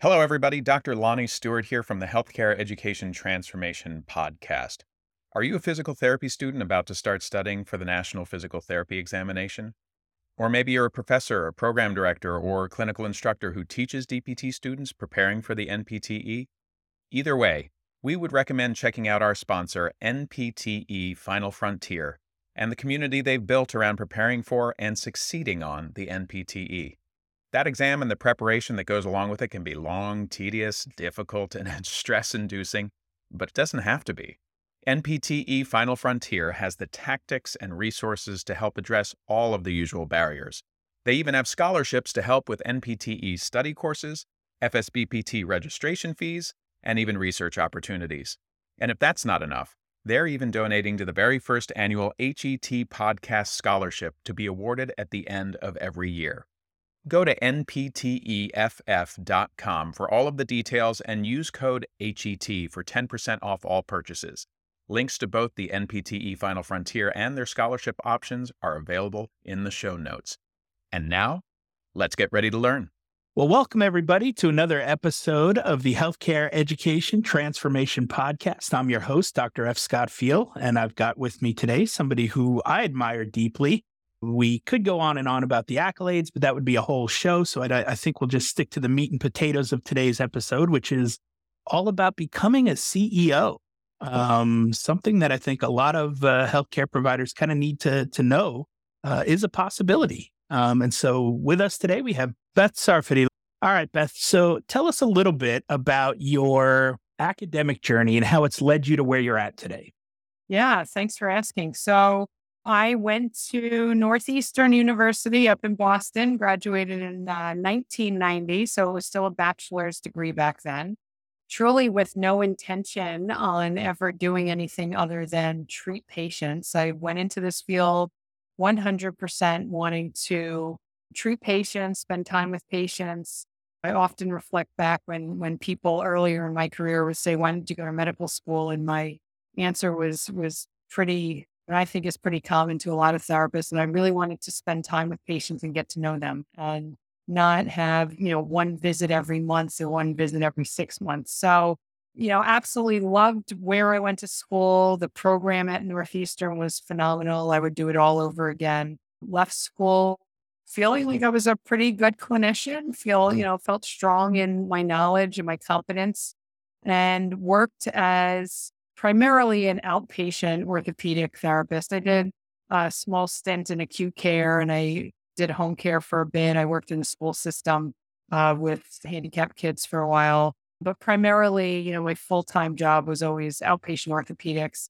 Hello, everybody. Dr. Lonnie Stewart here from the Healthcare Education Transformation Podcast. Are you a physical therapy student about to start studying for the National Physical Therapy Examination? Or maybe you're a professor, a program director, or clinical instructor who teaches DPT students preparing for the NPTE? Either way, we would recommend checking out our sponsor, NPTE Final Frontier, and the community they've built around preparing for and succeeding on the NPTE. That exam and the preparation that goes along with it can be long, tedious, difficult, and stress inducing, but it doesn't have to be. NPTE Final Frontier has the tactics and resources to help address all of the usual barriers. They even have scholarships to help with NPTE study courses, FSBPT registration fees, and even research opportunities. And if that's not enough, they're even donating to the very first annual HET Podcast Scholarship to be awarded at the end of every year. Go to npteff.com for all of the details and use code HET for 10% off all purchases. Links to both the NPTE Final Frontier and their scholarship options are available in the show notes. And now, let's get ready to learn. Well, welcome everybody to another episode of the Healthcare Education Transformation Podcast. I'm your host, Dr. F. Scott Feil, and I've got with me today somebody who I admire deeply, we could go on and on about the accolades, but that would be a whole show. So I, I, think we'll just stick to the meat and potatoes of today's episode, which is all about becoming a CEO. Um, something that I think a lot of uh, healthcare providers kind of need to to know uh, is a possibility. Um, and so with us today, we have Beth Safarty. All right, Beth. So tell us a little bit about your academic journey and how it's led you to where you're at today. Yeah, thanks for asking. So I went to Northeastern University up in Boston, graduated in uh, 1990. So it was still a bachelor's degree back then, truly with no intention on ever doing anything other than treat patients. I went into this field 100% wanting to treat patients, spend time with patients. I often reflect back when when people earlier in my career would say, "Why did you go to medical school?" and my answer was was pretty and I think is pretty common to a lot of therapists. And I really wanted to spend time with patients and get to know them and not have, you know, one visit every month or one visit every six months. So, you know, absolutely loved where I went to school. The program at Northeastern was phenomenal. I would do it all over again. Left school feeling like I was a pretty good clinician, feel, you mm. know, felt strong in my knowledge and my competence and worked as primarily an outpatient orthopedic therapist. I did a small stint in acute care and I did home care for a bit. I worked in the school system uh, with handicapped kids for a while, but primarily, you know, my full time job was always outpatient orthopedics.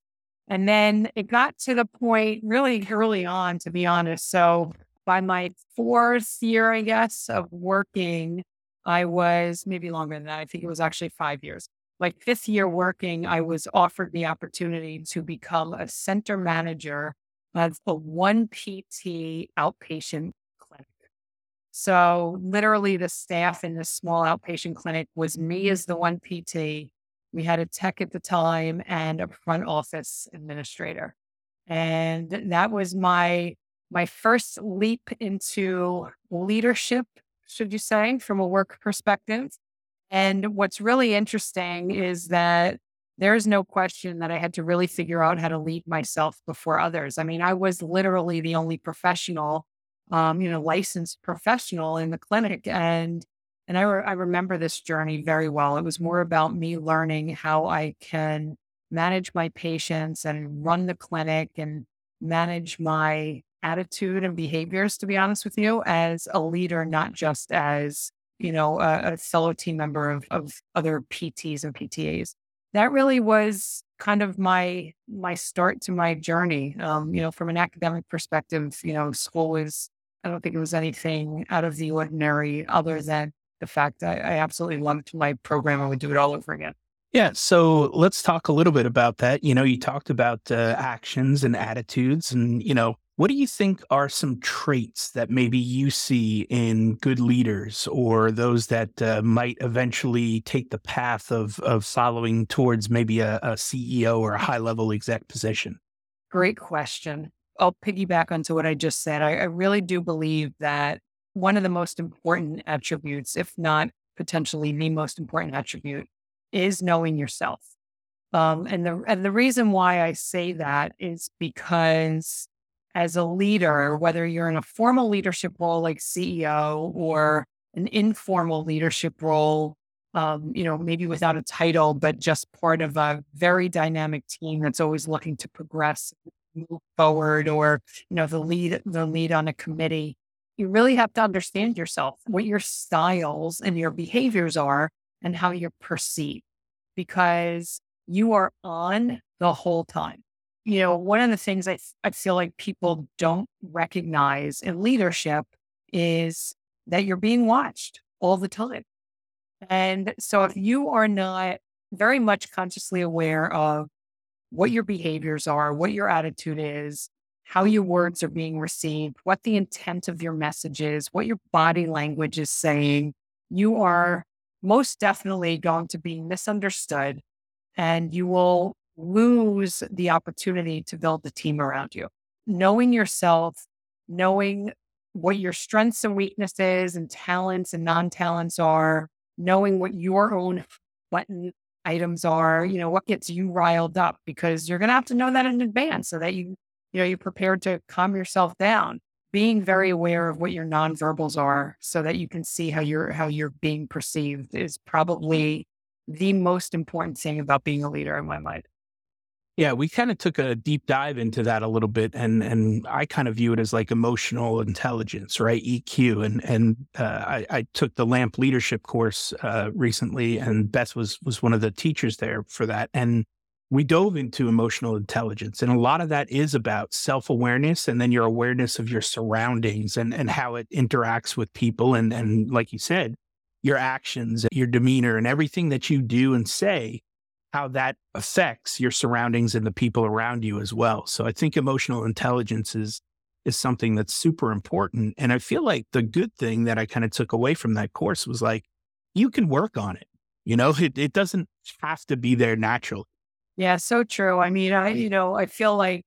And then it got to the point really early on, to be honest. So by my fourth year, I guess, of working, I was maybe longer than that. I think it was actually five years like fifth year working, I was offered the opportunity to become a center manager of a one PT outpatient clinic. So literally the staff in this small outpatient clinic was me as the one PT. We had a tech at the time and a front office administrator. And that was my my first leap into leadership, should you say, from a work perspective. And what's really interesting is that there's no question that I had to really figure out how to lead myself before others. I mean, I was literally the only professional, um, you know, licensed professional in the clinic. And and I, re- I remember this journey very well. It was more about me learning how I can manage my patients and run the clinic and manage my attitude and behaviors, to be honest with you, as a leader, not just as you know, a, a fellow team member of, of other PTs and PTAs. That really was kind of my my start to my journey. Um, you know, from an academic perspective, you know, school was I don't think it was anything out of the ordinary other than the fact that I absolutely loved my program and would do it all over again. Yeah. So let's talk a little bit about that. You know, you talked about uh, actions and attitudes, and, you know, what do you think are some traits that maybe you see in good leaders or those that uh, might eventually take the path of, of following towards maybe a, a CEO or a high level exec position? Great question. I'll piggyback onto what I just said. I, I really do believe that one of the most important attributes, if not potentially the most important attribute is knowing yourself. Um, and the and the reason why I say that is because as a leader, whether you're in a formal leadership role like CEO or an informal leadership role, um, you know, maybe without a title, but just part of a very dynamic team that's always looking to progress, move forward, or you know, the lead the lead on a committee. You really have to understand yourself, what your styles and your behaviors are, and how you're perceived, because you are on the whole time you know, one of the things I, I feel like people don't recognize in leadership is that you're being watched all the time. And so if you are not very much consciously aware of what your behaviors are, what your attitude is, how your words are being received, what the intent of your message is, what your body language is saying, you are most definitely going to be misunderstood and you will lose the opportunity to build the team around you. Knowing yourself, knowing what your strengths and weaknesses and talents and non talents are, knowing what your own button items are, you know, what gets you riled up because you're going to have to know that in advance so that you, you know, you're prepared to calm yourself down. Being very aware of what your nonverbals are so that you can see how you're how you're being perceived is probably the most important thing about being a leader in my mind. Yeah, we kind of took a deep dive into that a little bit, and and I kind of view it as like emotional intelligence, right? EQ, and and uh, I, I, took the LAMP leadership course uh, recently, and Beth was was one of the teachers there for that, and we dove into emotional intelligence, and a lot of that is about self awareness, and then your awareness of your surroundings and and how it interacts with people, and and like you said, your actions, your demeanor, and everything that you do and say how that affects your surroundings and the people around you as well. So I think emotional intelligence is is something that's super important. And I feel like the good thing that I kind of took away from that course was like, you can work on it. You know, it, it doesn't have to be there naturally. Yeah, so true. I mean, I, you know, I feel like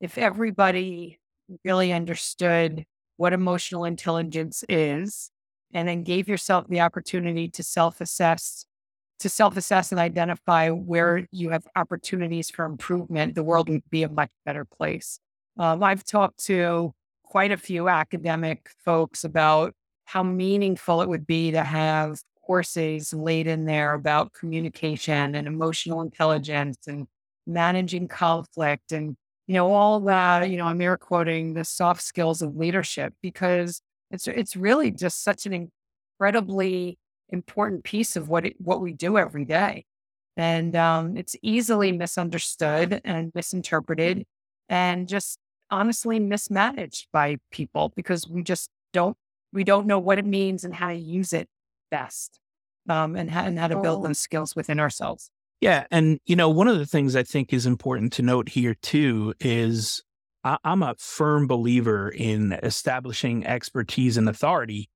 if everybody really understood what emotional intelligence is and then gave yourself the opportunity to self assess to self assess and identify where you have opportunities for improvement, the world would be a much better place. Um, I've talked to quite a few academic folks about how meaningful it would be to have courses laid in there about communication and emotional intelligence and managing conflict and you know all that you know i'm air quoting the soft skills of leadership because it's it's really just such an incredibly important piece of what it, what we do every day. And um, it's easily misunderstood and misinterpreted and just honestly mismanaged by people because we just don't we don't know what it means and how to use it best um, and, how, and how to build oh. those skills within ourselves. Yeah. And, you know, one of the things I think is important to note here too is I- I'm a firm believer in establishing expertise and authority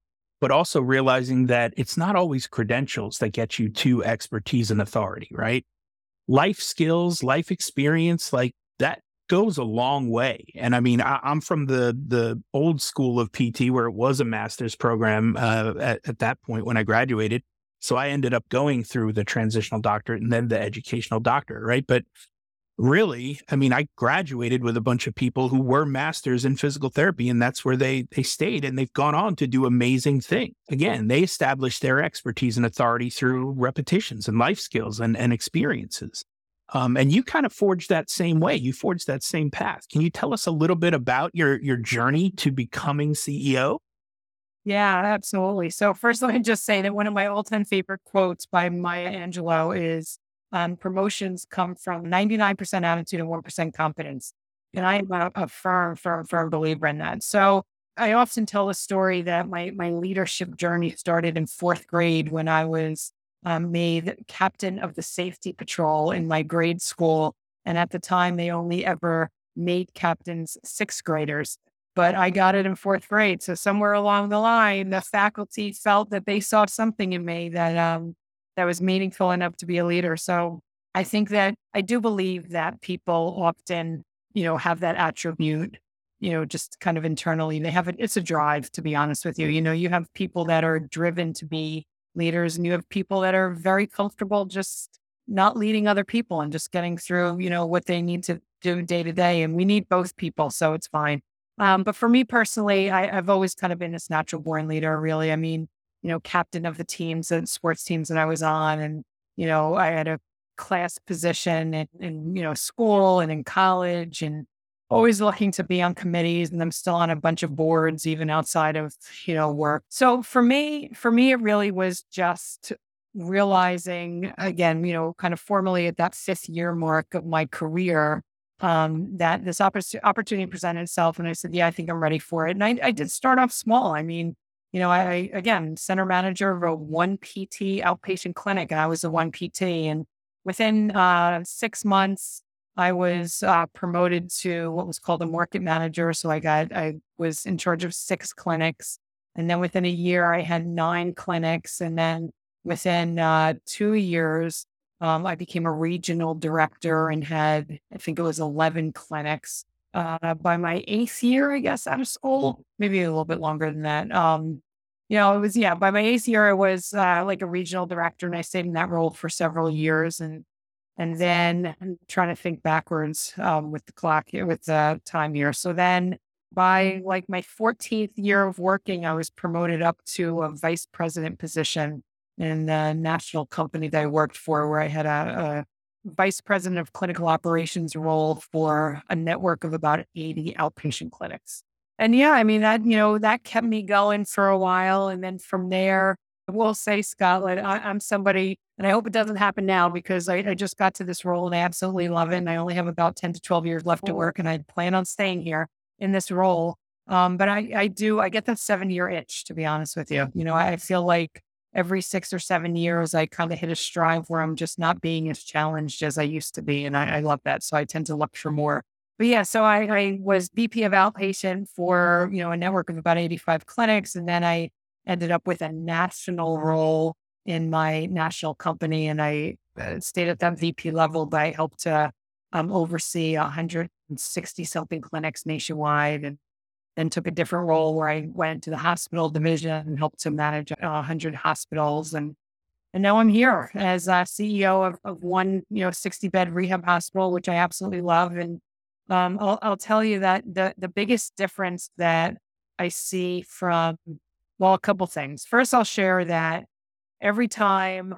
but also realizing that it's not always credentials that get you to expertise and authority, right? Life skills, life experience, like that goes a long way. And I mean, I, am from the the old school of PT where it was a master's program uh, at, at that point when I graduated. So I ended up going through the transitional doctorate and then the educational doctorate, right? But really, I mean, I graduated with a bunch of people who were masters in physical therapy, and that's where they they stayed, and they've gone on to do amazing things. Again, they established their expertise and authority through repetitions and life skills and, and experiences. Um, and you kind of forged that same way. You forged that same path. Can you tell us a little bit about your your journey to becoming CEO? Yeah, absolutely. So first, let me just say that one of my all-time favorite quotes by Maya Angelou is um, promotions come from 99% attitude and 1% competence. And I am a, a firm, firm, firm believer in that. So I often tell the story that my, my leadership journey started in fourth grade when I was um, made captain of the safety patrol in my grade school. And at the time, they only ever made captains sixth graders, but I got it in fourth grade. So somewhere along the line, the faculty felt that they saw something in me that um, that was meaningful enough to be a leader. So I think that I do believe that people often, you know, have that attribute, you know, just kind of internally. They have it, it's a drive, to be honest with you. You know, you have people that are driven to be leaders and you have people that are very comfortable just not leading other people and just getting through, you know, what they need to do day to day. And we need both people. So it's fine. Um, but for me personally, I, I've always kind of been this natural born leader, really. I mean, you know, captain of the teams and sports teams that I was on. And, you know, I had a class position in, in, you know, school and in college and always looking to be on committees and I'm still on a bunch of boards, even outside of, you know, work. So for me, for me, it really was just realizing again, you know, kind of formally at that fifth year mark of my career, um, that this opp- opportunity presented itself. And I said, yeah, I think I'm ready for it. And I, I did start off small. I mean, you know, I, again, center manager of a one PT outpatient clinic, and I was the one PT. And within uh, six months, I was uh, promoted to what was called a market manager. So I got, I was in charge of six clinics. And then within a year, I had nine clinics. And then within uh, two years, um, I became a regional director and had, I think it was 11 clinics. Uh, by my eighth year, I guess, out of school, maybe a little bit longer than that. Um, you know, it was, yeah, by my eighth year, I was uh, like a regional director and I stayed in that role for several years. And and then I'm trying to think backwards um, with the clock, with the time here. So then by like my 14th year of working, I was promoted up to a vice president position in the national company that I worked for, where I had a, a vice president of clinical operations role for a network of about 80 outpatient clinics. And yeah, I mean, that, you know, that kept me going for a while. And then from there, I will say, Scott, and, I, am somebody, and I hope it doesn't happen now because I, I, just got to this role and I absolutely love it. And I only have about 10 to 12 years left to work, and I plan on staying here in this role. Um, but I, I do, I get that seven year itch, to be honest with you. You know, I feel like every six or seven years, I kind of hit a stride where I'm just not being as challenged as I used to be. And I, I love that. So I tend to look for more. But yeah, so I, I was VP of outpatient for, you know, a network of about 85 clinics. And then I ended up with a national role in my national company. And I uh, stayed at that VP level, but I helped to um, oversee 160 something clinics nationwide and then took a different role where I went to the hospital division and helped to manage 100 hospitals. And and now I'm here as a CEO of, of one, you know, 60 bed rehab hospital, which I absolutely love. And um, I'll, I'll tell you that the, the biggest difference that I see from well, a couple things. First, I'll share that every time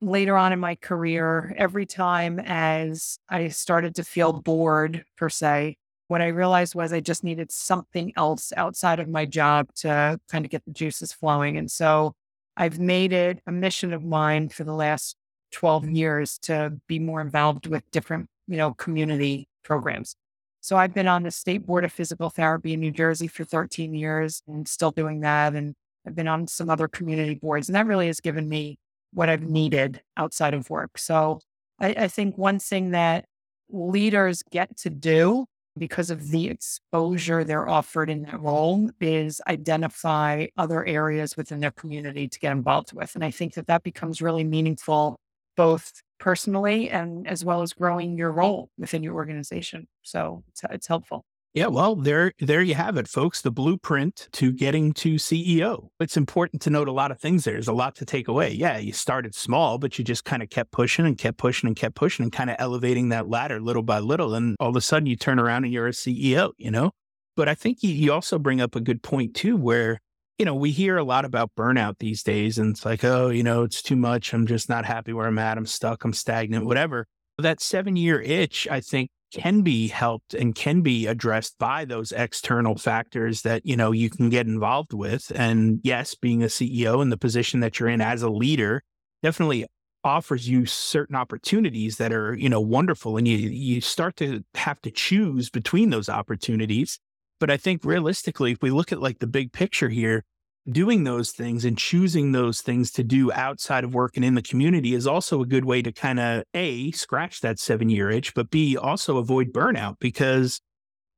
later on in my career, every time as I started to feel bored, per se, what I realized was I just needed something else outside of my job to kind of get the juices flowing. And so I've made it a mission of mine for the last 12 years to be more involved with different, you know, community programs. So I've been on the state board of physical therapy in New Jersey for 13 years and still doing that. And I've been on some other community boards, and that really has given me what I've needed outside of work. So I, I think one thing that leaders get to do because of the exposure they're offered in that role is identify other areas within their community to get involved with. And I think that that becomes really meaningful both personally and as well as growing your role within your organization. So it's, it's helpful. Yeah, well, there there you have it, folks. The blueprint to getting to CEO. It's important to note a lot of things there. There's a lot to take away. Yeah, you started small, but you just kind of kept pushing and kept pushing and kept pushing and kind of elevating that ladder little by little. And all of a sudden you turn around and you're a CEO, you know? But I think you, you also bring up a good point too, where you know, we hear a lot about burnout these days, and it's like, oh, you know, it's too much. I'm just not happy where I'm at. I'm stuck. I'm stagnant, whatever. That seven year itch, I think, can be helped and can be addressed by those external factors that, you know, you can get involved with. And yes, being a CEO in the position that you're in as a leader definitely offers you certain opportunities that are, you know, wonderful. And you, you start to have to choose between those opportunities but I think realistically, if we look at like the big picture here, doing those things and choosing those things to do outside of work and in the community is also a good way to kind of A, scratch that seven year itch, but B, also avoid burnout because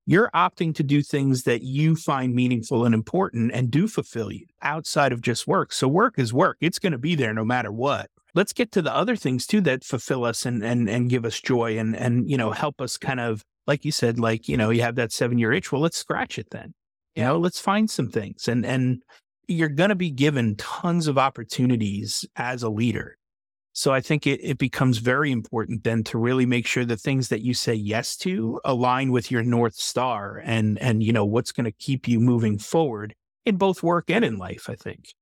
you're opting to do things that you find meaningful and important and do fulfill you outside of just work. So work is work. It's going to be there no matter what. Let's get to the other things too that fulfill us and and and give us joy and and you know help us kind of like you said, like, you know, you have that seven year itch. Well, let's scratch it then. You know, let's find some things. And and you're going to be given tons of opportunities as a leader. So I think it, it becomes very important then to really make sure the things that you say yes to align with your North Star and and you know what's going to keep you moving forward in both work and in life, I think.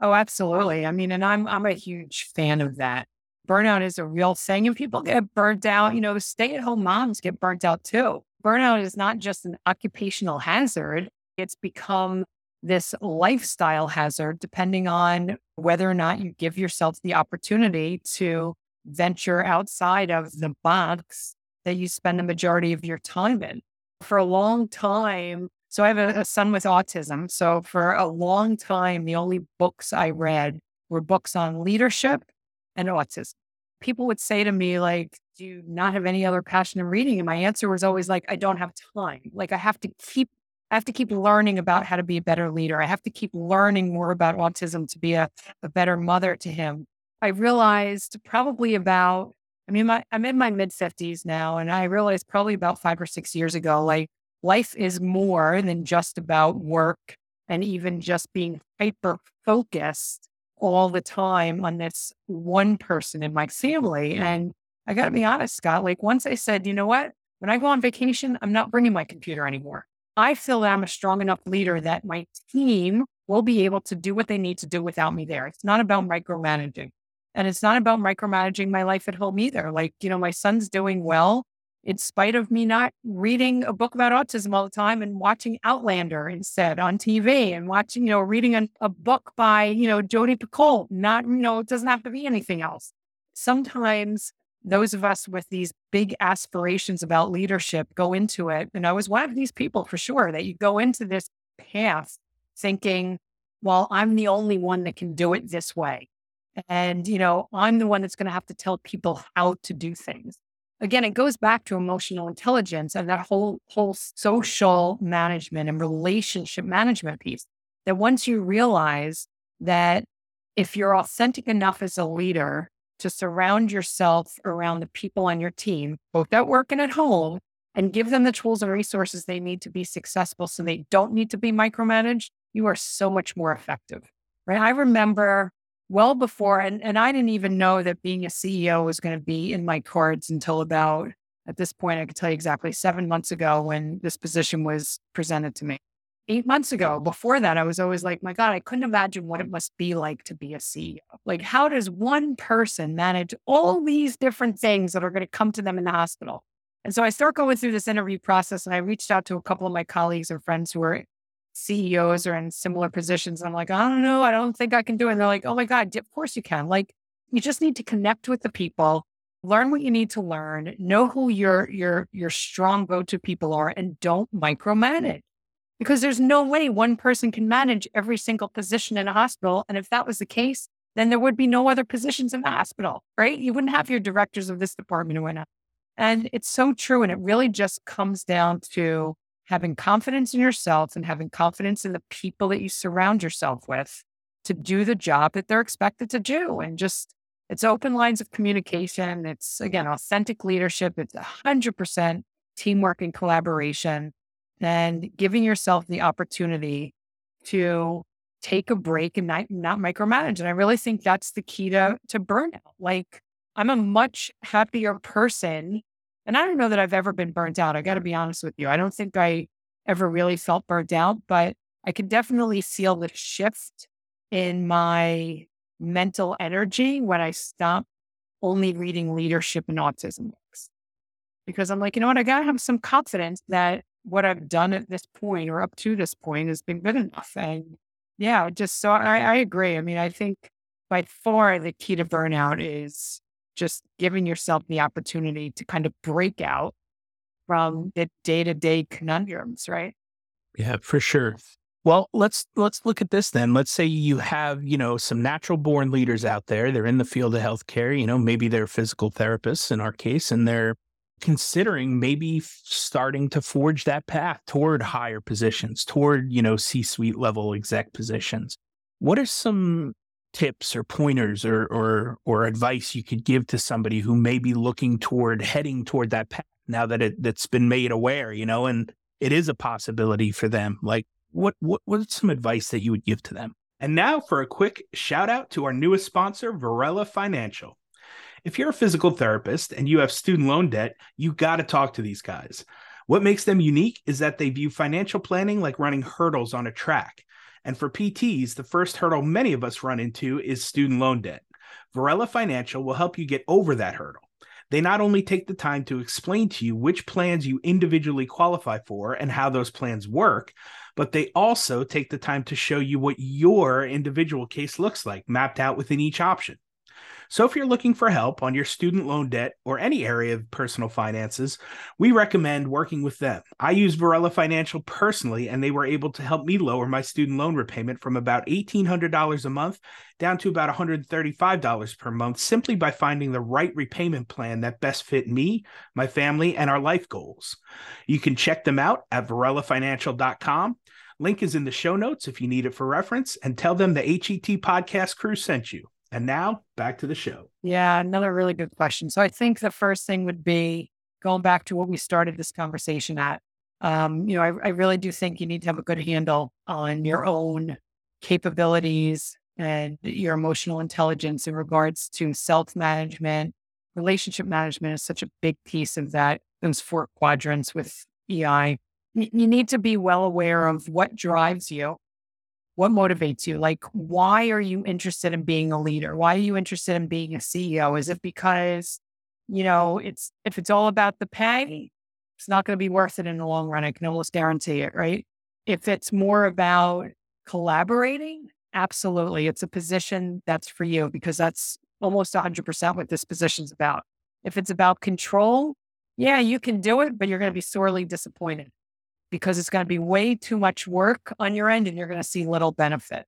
Oh, absolutely. I mean, and I'm I'm a huge fan of that. Burnout is a real thing and people get burnt out. You know, stay-at-home moms get burnt out too. Burnout is not just an occupational hazard. It's become this lifestyle hazard, depending on whether or not you give yourself the opportunity to venture outside of the box that you spend the majority of your time in. For a long time, so I have a, a son with autism. So for a long time, the only books I read were books on leadership and autism. People would say to me, like, do you not have any other passion in reading? And my answer was always like, I don't have time. Like I have to keep I have to keep learning about how to be a better leader. I have to keep learning more about autism to be a, a better mother to him. I realized probably about, I mean, my, I'm in my mid 50s now, and I realized probably about five or six years ago, like life is more than just about work and even just being hyper focused all the time on this one person in my family. And I got to be honest, Scott, like once I said, you know what? When I go on vacation, I'm not bringing my computer anymore. I feel that I'm a strong enough leader that my team will be able to do what they need to do without me there. It's not about micromanaging. And it's not about micromanaging my life at home either. Like, you know, my son's doing well in spite of me not reading a book about autism all the time and watching Outlander instead on TV and watching, you know, reading a, a book by, you know, Jodi Picoult. Not, you know, it doesn't have to be anything else. Sometimes those of us with these big aspirations about leadership go into it. And I was one of these people for sure that you go into this path thinking, well, I'm the only one that can do it this way. And, you know, I'm the one that's going to have to tell people how to do things. Again, it goes back to emotional intelligence and that whole, whole social management and relationship management piece. That once you realize that if you're authentic enough as a leader to surround yourself around the people on your team, both at work and at home, and give them the tools and resources they need to be successful so they don't need to be micromanaged, you are so much more effective. Right. I remember well before, and, and I didn't even know that being a CEO was going to be in my cards until about at this point, I could tell you exactly seven months ago when this position was presented to me eight months ago. Before that, I was always like, my God, I couldn't imagine what it must be like to be a CEO. Like, how does one person manage all these different things that are going to come to them in the hospital? And so I start going through this interview process and I reached out to a couple of my colleagues or friends who are CEOs or in similar positions. I'm like, I don't know. I don't think I can do it. And they're like, oh my God, of course you can. Like, you just need to connect with the people, learn what you need to learn, know who your your your strong go-to people are, and don't micromanage because there's no way one person can manage every single position in a hospital. And if that was the case, then there would be no other positions in the hospital, right? You wouldn't have your directors of this department or. And it's so true. And it really just comes down to having confidence in yourself and having confidence in the people that you surround yourself with to do the job that they're expected to do. And just, it's open lines of communication. It's, again, authentic leadership. It's 100% teamwork and collaboration and giving yourself the opportunity to take a break and not, not micromanage. And I really think that's the key to, mm-hmm. to burnout. Like I'm a much happier person. And I don't know that I've ever been burnt out. I got to be honest with you. I don't think I ever really felt burnt out, but I can definitely feel the shift in my mental energy when I stop only reading leadership and autism books. Because I'm like, you know what? I got to have some confidence that what I've done at this point or up to this point has been good enough. And yeah, just so I, I agree. I mean, I think by far the key to burnout is just giving yourself the opportunity to kind of break out from mm-hmm. the day to day conundrums, right? Yeah, for sure. Well, let's let's look at this then. Let's say you have, you know, some natural born leaders out there. They're in the field of healthcare, you know, maybe they're physical therapists in our case, and they're considering maybe starting to forge that path toward higher positions, toward, you know, C suite level exec positions. What are some tips or pointers or, or, or advice you could give to somebody who may be looking toward heading toward that path now that it, that's been made aware, you know, and it is a possibility for them? Like, what, what, what's some advice that you would give to them? And now for a quick shout out to our newest sponsor, Varela Financial. If you're a physical therapist and you have student loan debt, you got to talk to these guys. What makes them unique is that they view financial planning like running hurdles on a track. And for PTs, the first hurdle many of us run into is student loan debt. Varela Financial will help you get over that hurdle. They not only take the time to explain to you which plans you individually qualify for and how those plans work, but they also take the time to show you what your individual case looks like, mapped out within each option. So, if you're looking for help on your student loan debt or any area of personal finances, we recommend working with them. I use Varela Financial personally, and they were able to help me lower my student loan repayment from about $1,800 a month down to about $135 per month simply by finding the right repayment plan that best fit me, my family, and our life goals. You can check them out at varelafinancial.com. Link is in the show notes if you need it for reference, and tell them the HET podcast crew sent you. And now back to the show. Yeah, another really good question. So I think the first thing would be going back to what we started this conversation at. Um, you know, I, I really do think you need to have a good handle on your own capabilities and your emotional intelligence in regards to self management. Relationship management is such a big piece of that, those four quadrants with EI. You need to be well aware of what drives you what motivates you? Like, why are you interested in being a leader? Why are you interested in being a CEO? Is it because, you know, it's if it's all about the pay, it's not going to be worth it in the long run. I can almost guarantee it, right? If it's more about collaborating, absolutely. It's a position that's for you because that's almost 100% what this position's about. If it's about control, yeah, you can do it, but you're going to be sorely disappointed because it's going to be way too much work on your end and you're going to see little benefit.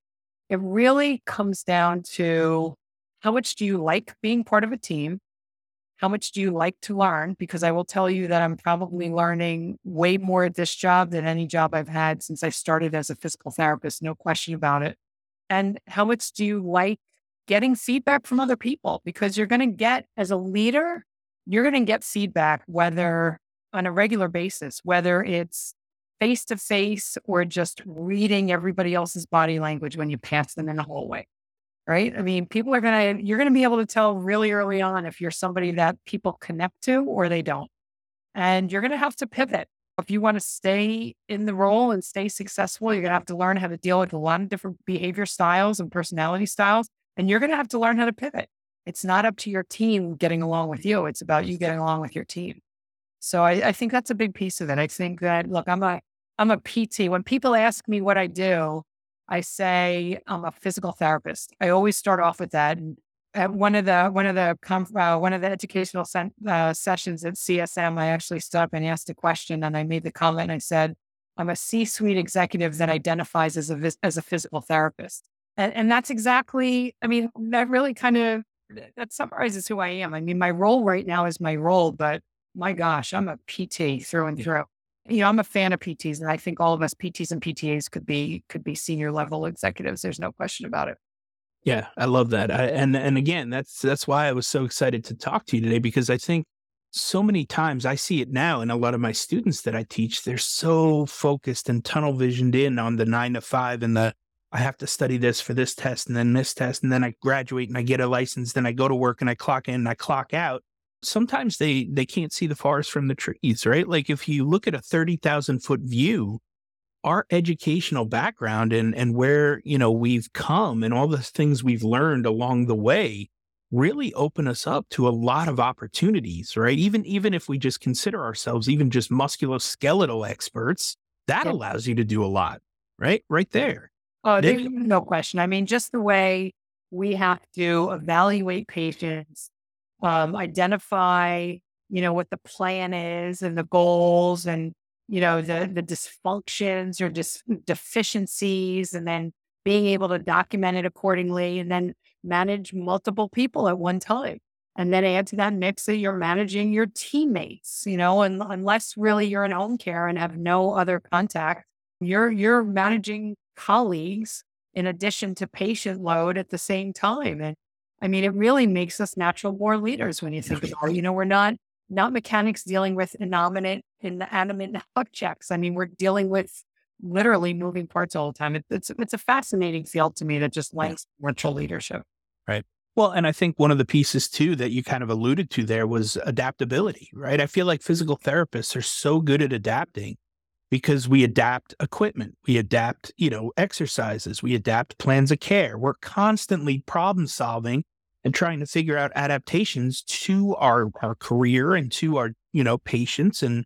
It really comes down to how much do you like being part of a team? How much do you like to learn? Because I will tell you that I'm probably learning way more at this job than any job I've had since I started as a physical therapist, no question about it. And how much do you like getting feedback from other people? Because you're going to get, as a leader, you're going to get feedback whether on a regular basis, whether it's face to face or just reading everybody else's body language when you pass them in the hallway. Right. I mean, people are going to, you're going to be able to tell really early on if you're somebody that people connect to or they don't. And you're going to have to pivot. If you want to stay in the role and stay successful, you're going to have to learn how to deal with a lot of different behavior styles and personality styles. And you're going to have to learn how to pivot. It's not up to your team getting along with you. It's about you getting along with your team. So I, I, think that's a big piece of it. I think that look, I'm a I'm a PT. When people ask me what I do, I say I'm a physical therapist. I always start off with that. And at one of the one of the uh, one of the educational sen- uh, sessions at CSM, I actually stood up and asked a question, and I made the comment. I said, "I'm a C-suite executive that identifies as a as a physical therapist," and, and that's exactly. I mean, that really kind of that summarizes who I am. I mean, my role right now is my role, but my gosh, I'm a PT through and through you know, I'm a fan of PTs, and I think all of us PTs and PTAs could be could be senior level executives. There's no question about it. Yeah, I love that. I, and and again, that's that's why I was so excited to talk to you today because I think so many times I see it now in a lot of my students that I teach. They're so focused and tunnel visioned in on the nine to five and the I have to study this for this test and then this test and then I graduate and I get a license. Then I go to work and I clock in and I clock out sometimes they they can't see the forest from the trees, right? Like if you look at a 30,000 foot view, our educational background and and where, you know, we've come and all the things we've learned along the way really open us up to a lot of opportunities, right? Even even if we just consider ourselves even just musculoskeletal experts, that yeah. allows you to do a lot, right? Right there. Oh, there's no question. I mean, just the way we have to evaluate patients um, identify, you know, what the plan is and the goals and, you know, the, the dysfunctions or dis- deficiencies, and then being able to document it accordingly and then manage multiple people at one time. And then add to that mix that you're managing your teammates, you know, and unless really you're in home care and have no other contact, you're you're managing colleagues in addition to patient load at the same time. And I mean, it really makes us natural born leaders when you think about it. You know, we're not not mechanics dealing with inanimate inanimate objects. I mean, we're dealing with literally moving parts all the time. It, it's it's a fascinating field to me that just lends virtual leadership. Right. Well, and I think one of the pieces too that you kind of alluded to there was adaptability, right? I feel like physical therapists are so good at adapting because we adapt equipment, we adapt, you know, exercises, we adapt plans of care. We're constantly problem solving and trying to figure out adaptations to our our career and to our, you know, patients and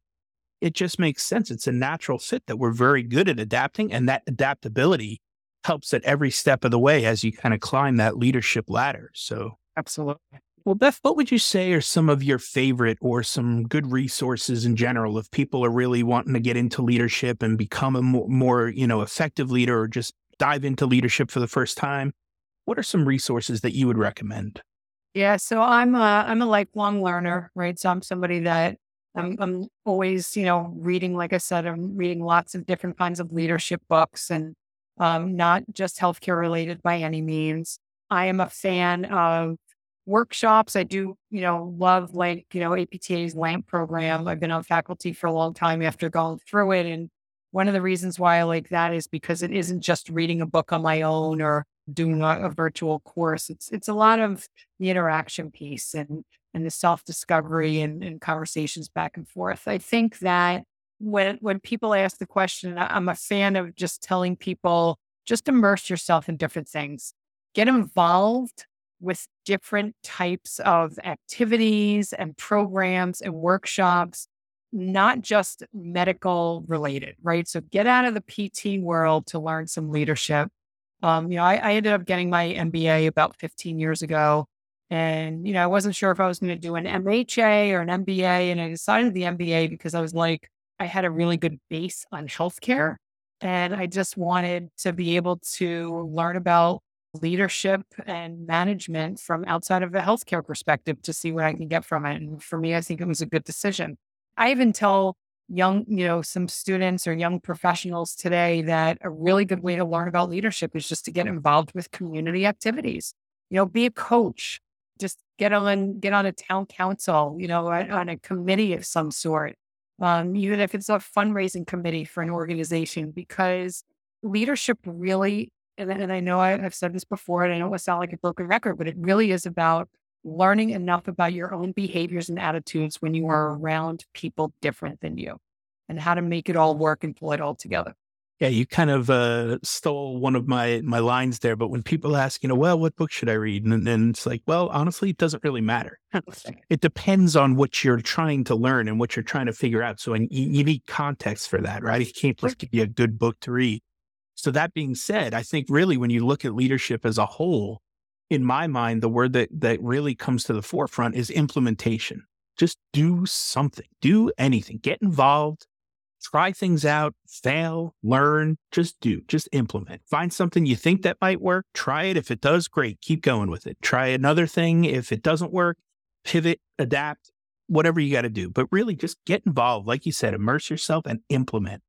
it just makes sense. It's a natural fit that we're very good at adapting and that adaptability helps at every step of the way as you kind of climb that leadership ladder. So absolutely. Well, Beth, what would you say are some of your favorite or some good resources in general if people are really wanting to get into leadership and become a more, you know, effective leader or just dive into leadership for the first time? What are some resources that you would recommend? Yeah, so I'm a I'm a lifelong learner, right? So I'm somebody that I'm I'm always, you know, reading. Like I said, I'm reading lots of different kinds of leadership books, and um, not just healthcare related by any means. I am a fan of workshops. I do, you know, love like, you know, APTA's LAMP program. I've been on faculty for a long time after going through it. And one of the reasons why I like that is because it isn't just reading a book on my own or doing a, a virtual course. It's it's a lot of the interaction piece and and the self-discovery and, and conversations back and forth. I think that when when people ask the question, I'm a fan of just telling people just immerse yourself in different things. Get involved with different types of activities and programs and workshops, not just medical related, right? So get out of the PT world to learn some leadership. Um, you know, I, I ended up getting my MBA about 15 years ago. And, you know, I wasn't sure if I was going to do an MHA or an MBA. And I decided the MBA because I was like, I had a really good base on healthcare. And I just wanted to be able to learn about leadership and management from outside of a healthcare perspective to see what I can get from it. And for me, I think it was a good decision. I even tell young, you know, some students or young professionals today that a really good way to learn about leadership is just to get involved with community activities. You know, be a coach, just get on get on a town council, you know, on a committee of some sort. Um, even if it's a fundraising committee for an organization, because leadership really and, and I know I, have said this before, and I know it sound like a broken record, but it really is about learning enough about your own behaviors and attitudes when you are around people different than you and how to make it all work and pull it all together. Yeah, you kind of uh, stole one of my my lines there. But when people ask, you know, well, what book should I read? And, and it's like, well, honestly, it doesn't really matter. it depends on what you're trying to learn and what you're trying to figure out. So, and you, you need context for that, right? You can't just give you a good book to read. So that being said, I think really when you look at leadership as a whole, in my mind, the word that that really comes to the forefront is implementation. Just do something, do anything, get involved, try things out, fail, learn, just do, just implement. Find something you think that might work, try it. If it does, great, keep going with it. Try another thing. If it doesn't work, pivot, adapt, whatever you got to do. But really just get involved. Like you said, immerse yourself and implement.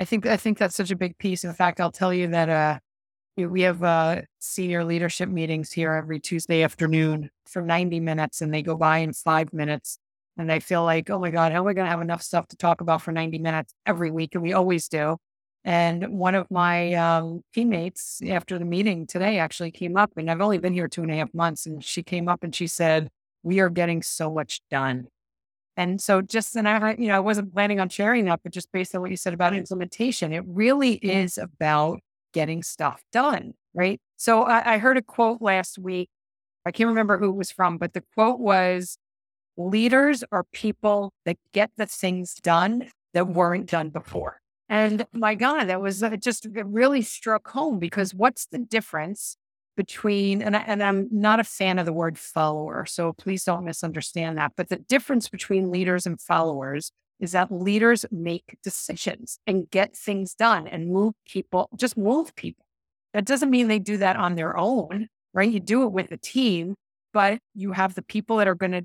I think I think that's such a big piece. In fact, I'll tell you that uh, we have uh, senior leadership meetings here every Tuesday afternoon for 90 minutes, and they go by in five minutes. And I feel like, oh my God, how am I going to have enough stuff to talk about for 90 minutes every week? And we always do. And one of my um, teammates after the meeting today actually came up, and I've only been here two and a half months. And she came up and she said, We are getting so much done. And so just, and I, you know, I wasn't planning on sharing that, but just based on what you said about implementation, it really is about getting stuff done, right? So I, I heard a quote last week. I can't remember who it was from, but the quote was leaders are people that get the things done that weren't done before. And my God, that was just really struck home because what's the difference between, and, I, and I'm not a fan of the word follower, so please don't misunderstand that. But the difference between leaders and followers is that leaders make decisions and get things done and move people, just move people. That doesn't mean they do that on their own, right? You do it with a team, but you have the people that are going to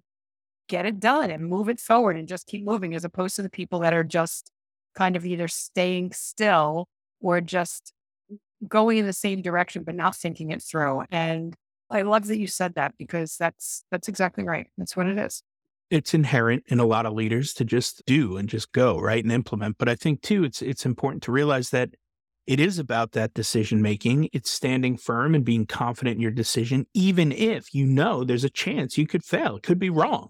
get it done and move it forward and just keep moving, as opposed to the people that are just kind of either staying still or just going in the same direction, but not thinking it through. And I love that you said that because that's that's exactly right. That's what it is. It's inherent in a lot of leaders to just do and just go, right? And implement. But I think too it's it's important to realize that it is about that decision making. It's standing firm and being confident in your decision, even if you know there's a chance you could fail, it could be wrong.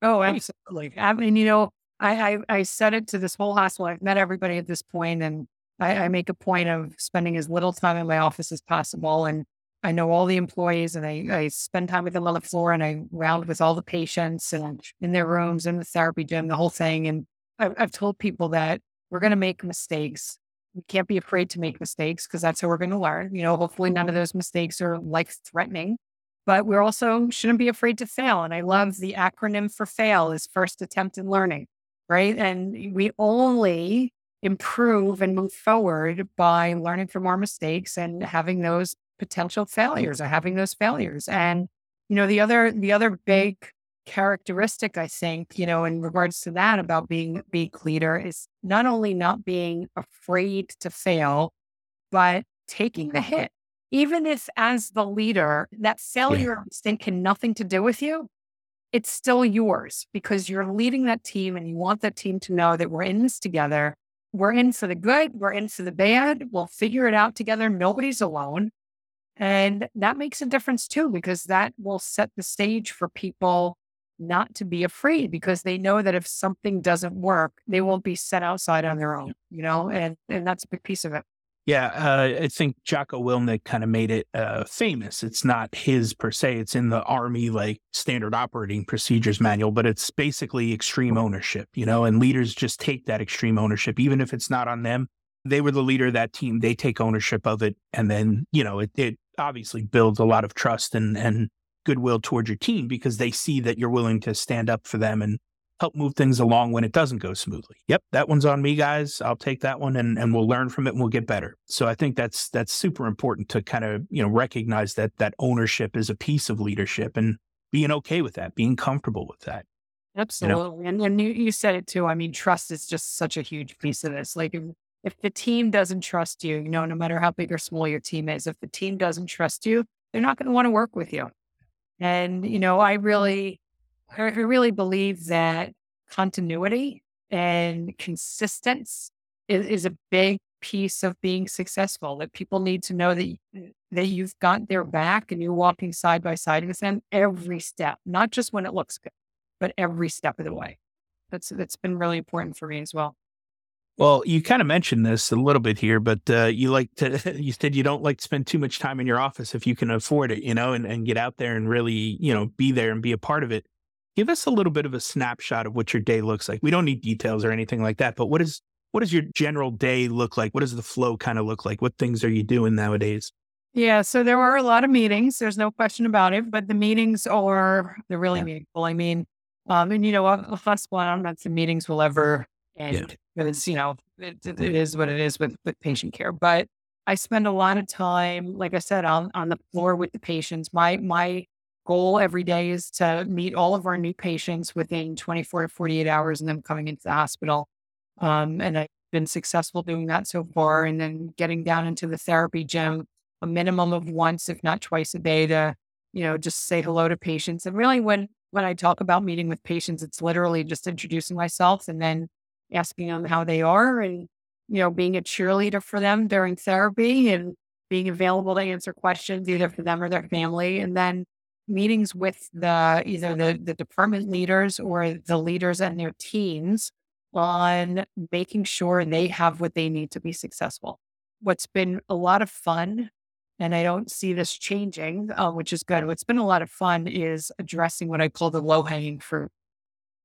Oh, absolutely. I mean, you know, I, I, I said it to this whole hospital. I've met everybody at this point, and I, I make a point of spending as little time in my office as possible. And I know all the employees, and I, I spend time with them on the floor, and I round with all the patients and in their rooms, in the therapy gym, the whole thing. And I've, I've told people that we're going to make mistakes we can't be afraid to make mistakes because that's how we're going to learn. You know, hopefully none of those mistakes are life threatening, but we're also shouldn't be afraid to fail. And I love the acronym for fail is first attempt in learning, right? And we only improve and move forward by learning from our mistakes and having those potential failures or having those failures. And, you know, the other, the other big characteristic, I think, you know, in regards to that about being a big leader is not only not being afraid to fail, but taking the hit. Even if as the leader, that failure yeah. mistake had nothing to do with you, it's still yours because you're leading that team and you want that team to know that we're in this together. We're in for the good, we're in for the bad. We'll figure it out together. Nobody's alone. And that makes a difference too, because that will set the stage for people not to be afraid because they know that if something doesn't work, they won't be set outside on their own, you know, and, and that's a big piece of it. Yeah, uh, I think Jocko Willink kind of made it uh, famous. It's not his per se; it's in the Army like standard operating procedures manual, but it's basically extreme ownership, you know. And leaders just take that extreme ownership, even if it's not on them. They were the leader of that team; they take ownership of it, and then you know it, it obviously builds a lot of trust and and goodwill towards your team because they see that you're willing to stand up for them and help move things along when it doesn't go smoothly. Yep, that one's on me, guys. I'll take that one and, and we'll learn from it and we'll get better. So I think that's that's super important to kind of, you know, recognize that that ownership is a piece of leadership and being okay with that, being comfortable with that. Absolutely. You know? And and you, you said it too. I mean, trust is just such a huge piece of this. Like if, if the team doesn't trust you, you know, no matter how big or small your team is, if the team doesn't trust you, they're not going to want to work with you. And, you know, I mm. really, I really believe that continuity and consistency is, is a big piece of being successful that people need to know that that you've got their back and you're walking side by side with them every step not just when it looks good but every step of the way that's that's been really important for me as well well, you kind of mentioned this a little bit here, but uh, you like to, you said you don't like to spend too much time in your office if you can afford it, you know, and, and get out there and really, you know, be there and be a part of it. Give us a little bit of a snapshot of what your day looks like. We don't need details or anything like that, but what is, what does your general day look like? What does the flow kind of look like? What things are you doing nowadays? Yeah, so there are a lot of meetings. There's no question about it, but the meetings are they're really yeah. meaningful. I mean, um, and you know, a, a one, I don't know if the meetings will ever end. yeah. it's you know it, it is what it is with with patient care but i spend a lot of time like i said on on the floor with the patients my my goal every day is to meet all of our new patients within 24 to 48 hours and them coming into the hospital um, and i've been successful doing that so far and then getting down into the therapy gym a minimum of once if not twice a day to you know just say hello to patients and really when when i talk about meeting with patients it's literally just introducing myself and then asking them how they are and, you know, being a cheerleader for them during therapy and being available to answer questions either for them or their family. And then meetings with the either the, the department leaders or the leaders and their teams on making sure they have what they need to be successful. What's been a lot of fun, and I don't see this changing, uh, which is good. What's been a lot of fun is addressing what I call the low hanging fruit.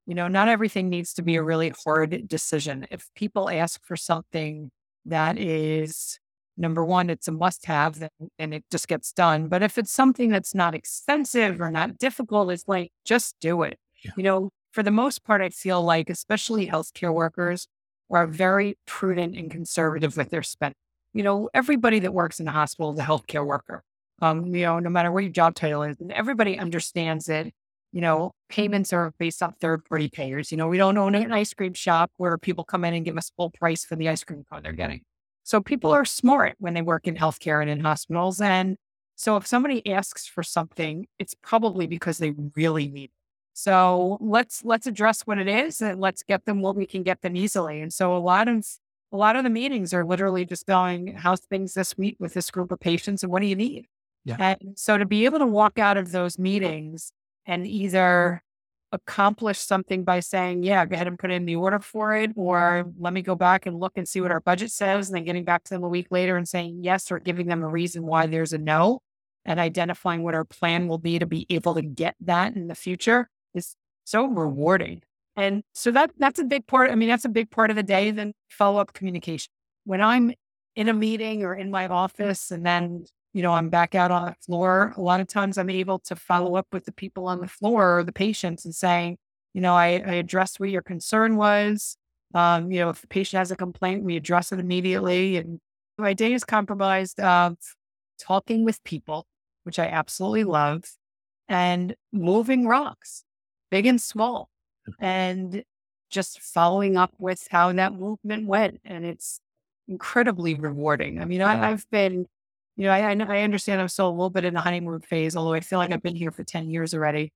You know, not everything needs to be a really hard decision. If people ask for something that is number one, it's a must have and it just gets done. But if it's something that's not expensive or not difficult, it's like, just do it. Yeah. You know, for the most part, I feel like, especially healthcare workers, are very prudent and conservative with their spending. You know, everybody that works in a hospital is a healthcare worker. Um, you know, no matter what your job title is, and everybody understands it you know, payments are based on third party payers. You know, we don't own an ice cream shop where people come in and give us full price for the ice cream cone they're getting. So people are smart when they work in healthcare and in hospitals. And so if somebody asks for something, it's probably because they really need it. So let's let's address what it is and let's get them what we can get them easily. And so a lot of a lot of the meetings are literally just going, how's things this week with this group of patients and what do you need? Yeah. And so to be able to walk out of those meetings and either accomplish something by saying, yeah, go ahead and put in the order for it, or let me go back and look and see what our budget says, and then getting back to them a week later and saying yes, or giving them a reason why there's a no, and identifying what our plan will be to be able to get that in the future is so rewarding. And so that that's a big part. I mean, that's a big part of the day. Then follow up communication. When I'm in a meeting or in my office, and then you know I'm back out on the floor, a lot of times I'm able to follow up with the people on the floor or the patients and saying, you know, I, I addressed what your concern was. Um, you know, if the patient has a complaint, we address it immediately. And my day is compromised of talking with people, which I absolutely love, and moving rocks, big and small and just following up with how that movement went. And it's incredibly rewarding. I mean, I, have been, you know, I, I understand I'm still a little bit in the honeymoon phase, although I feel like I've been here for 10 years already,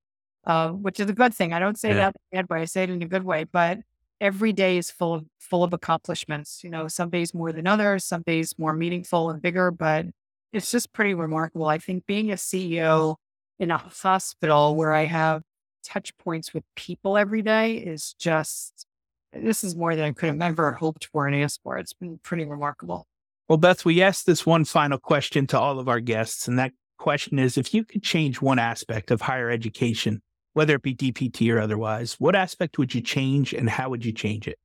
uh, which is a good thing. I don't say yeah. that bad way. I say it in a good way, but every day is full of, full of accomplishments. You know, some days more than others, some days more meaningful and bigger, but it's just pretty remarkable. I think being a CEO in a hospital where I have touch points with people every day is just this is more than I could have ever hoped for in ASPOR. It's been pretty remarkable. Well, Beth, we asked this one final question to all of our guests, and that question is if you could change one aspect of higher education, whether it be DPT or otherwise, what aspect would you change and how would you change it?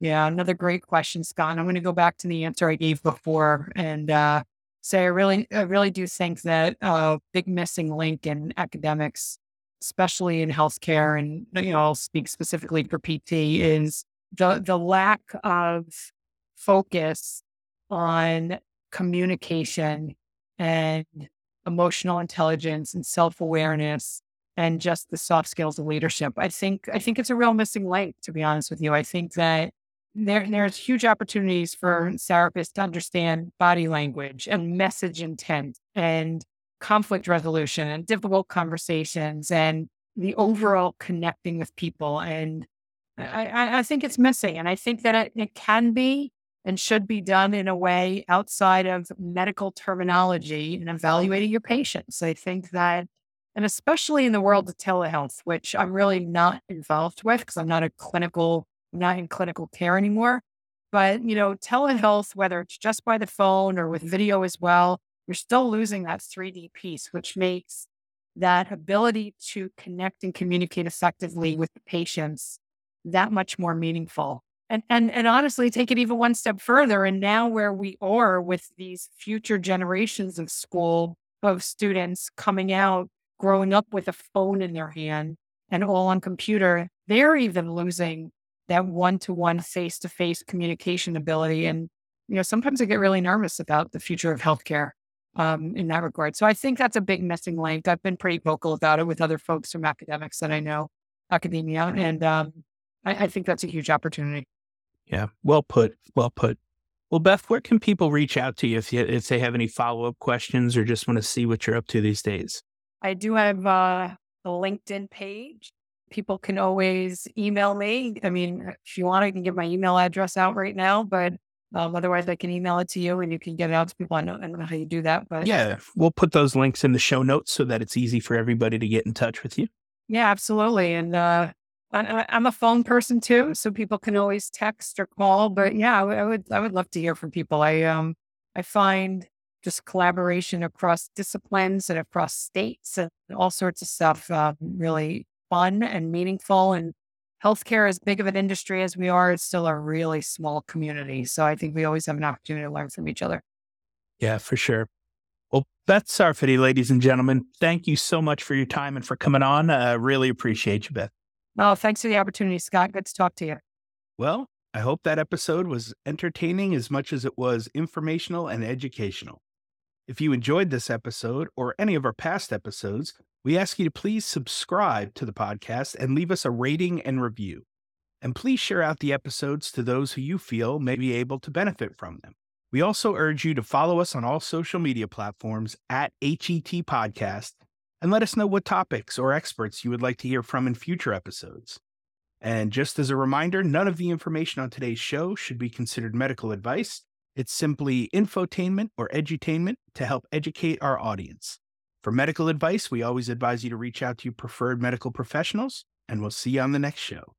Yeah, another great question, Scott. I'm going to go back to the answer I gave before and uh, say I really, I really do think that a uh, big missing link in academics especially in healthcare, and you know, I'll speak specifically for PT, is the the lack of focus on communication and emotional intelligence and self-awareness and just the soft skills of leadership. I think I think it's a real missing link, to be honest with you. I think that there there's huge opportunities for therapists to understand body language and message intent and conflict resolution and difficult conversations and the overall connecting with people. And I, I think it's missing. And I think that it, it can be and should be done in a way outside of medical terminology and evaluating your patients. I think that, and especially in the world of telehealth, which I'm really not involved with because I'm not a clinical, not in clinical care anymore. But, you know, telehealth, whether it's just by the phone or with video as well, you're still losing that 3D piece, which makes that ability to connect and communicate effectively with the patients that much more meaningful. And, and, and honestly, take it even one step further. And now, where we are with these future generations of school of students coming out, growing up with a phone in their hand and all on computer, they're even losing that one to one face to face communication ability. And, you know, sometimes I get really nervous about the future of healthcare um, in that regard. So I think that's a big missing link. I've been pretty vocal about it with other folks from academics that I know, academia, and um, I, I think that's a huge opportunity. Yeah, well put. Well put. Well, Beth, where can people reach out to you if, you, if they have any follow up questions or just want to see what you're up to these days? I do have uh, a LinkedIn page. People can always email me. I mean, if you want, I can give my email address out right now, but um, otherwise, I can email it to you and you can get it out to people. I, know, I don't know how you do that, but yeah, we'll put those links in the show notes so that it's easy for everybody to get in touch with you. Yeah, absolutely. And uh, I, am a phone person too, so people can always text or call. But yeah, I, would I would love to hear from people. I um I find just collaboration across disciplines and across states and all sorts of stuff um, really fun and meaningful and healthcare, as big of an industry as we are, it's still a really small community. So I think we always have an opportunity to learn from each other. Yeah, for sure. Well, Beth Safarty, ladies and gentlemen, thank you so much for your time and for coming on. I uh, really appreciate you, Beth. Oh, thanks for the opportunity, Scott. Good to talk to you. Well, I hope that episode was entertaining as much as it was informational and educational. If you enjoyed this episode or any of our past episodes, we ask you to please subscribe to the podcast and leave us a rating and review. And please share out the episodes to those who you feel may be able to benefit from them. We also urge you to follow us on all social media platforms at HET Podcast and let us know what topics or experts you would like to hear from in future episodes. And just as a reminder, none of the information on today's show should be considered medical advice. It's simply infotainment or edutainment to help educate our audience. For medical advice, we always advise you to reach out to your preferred medical professionals, and we'll see you on the next show.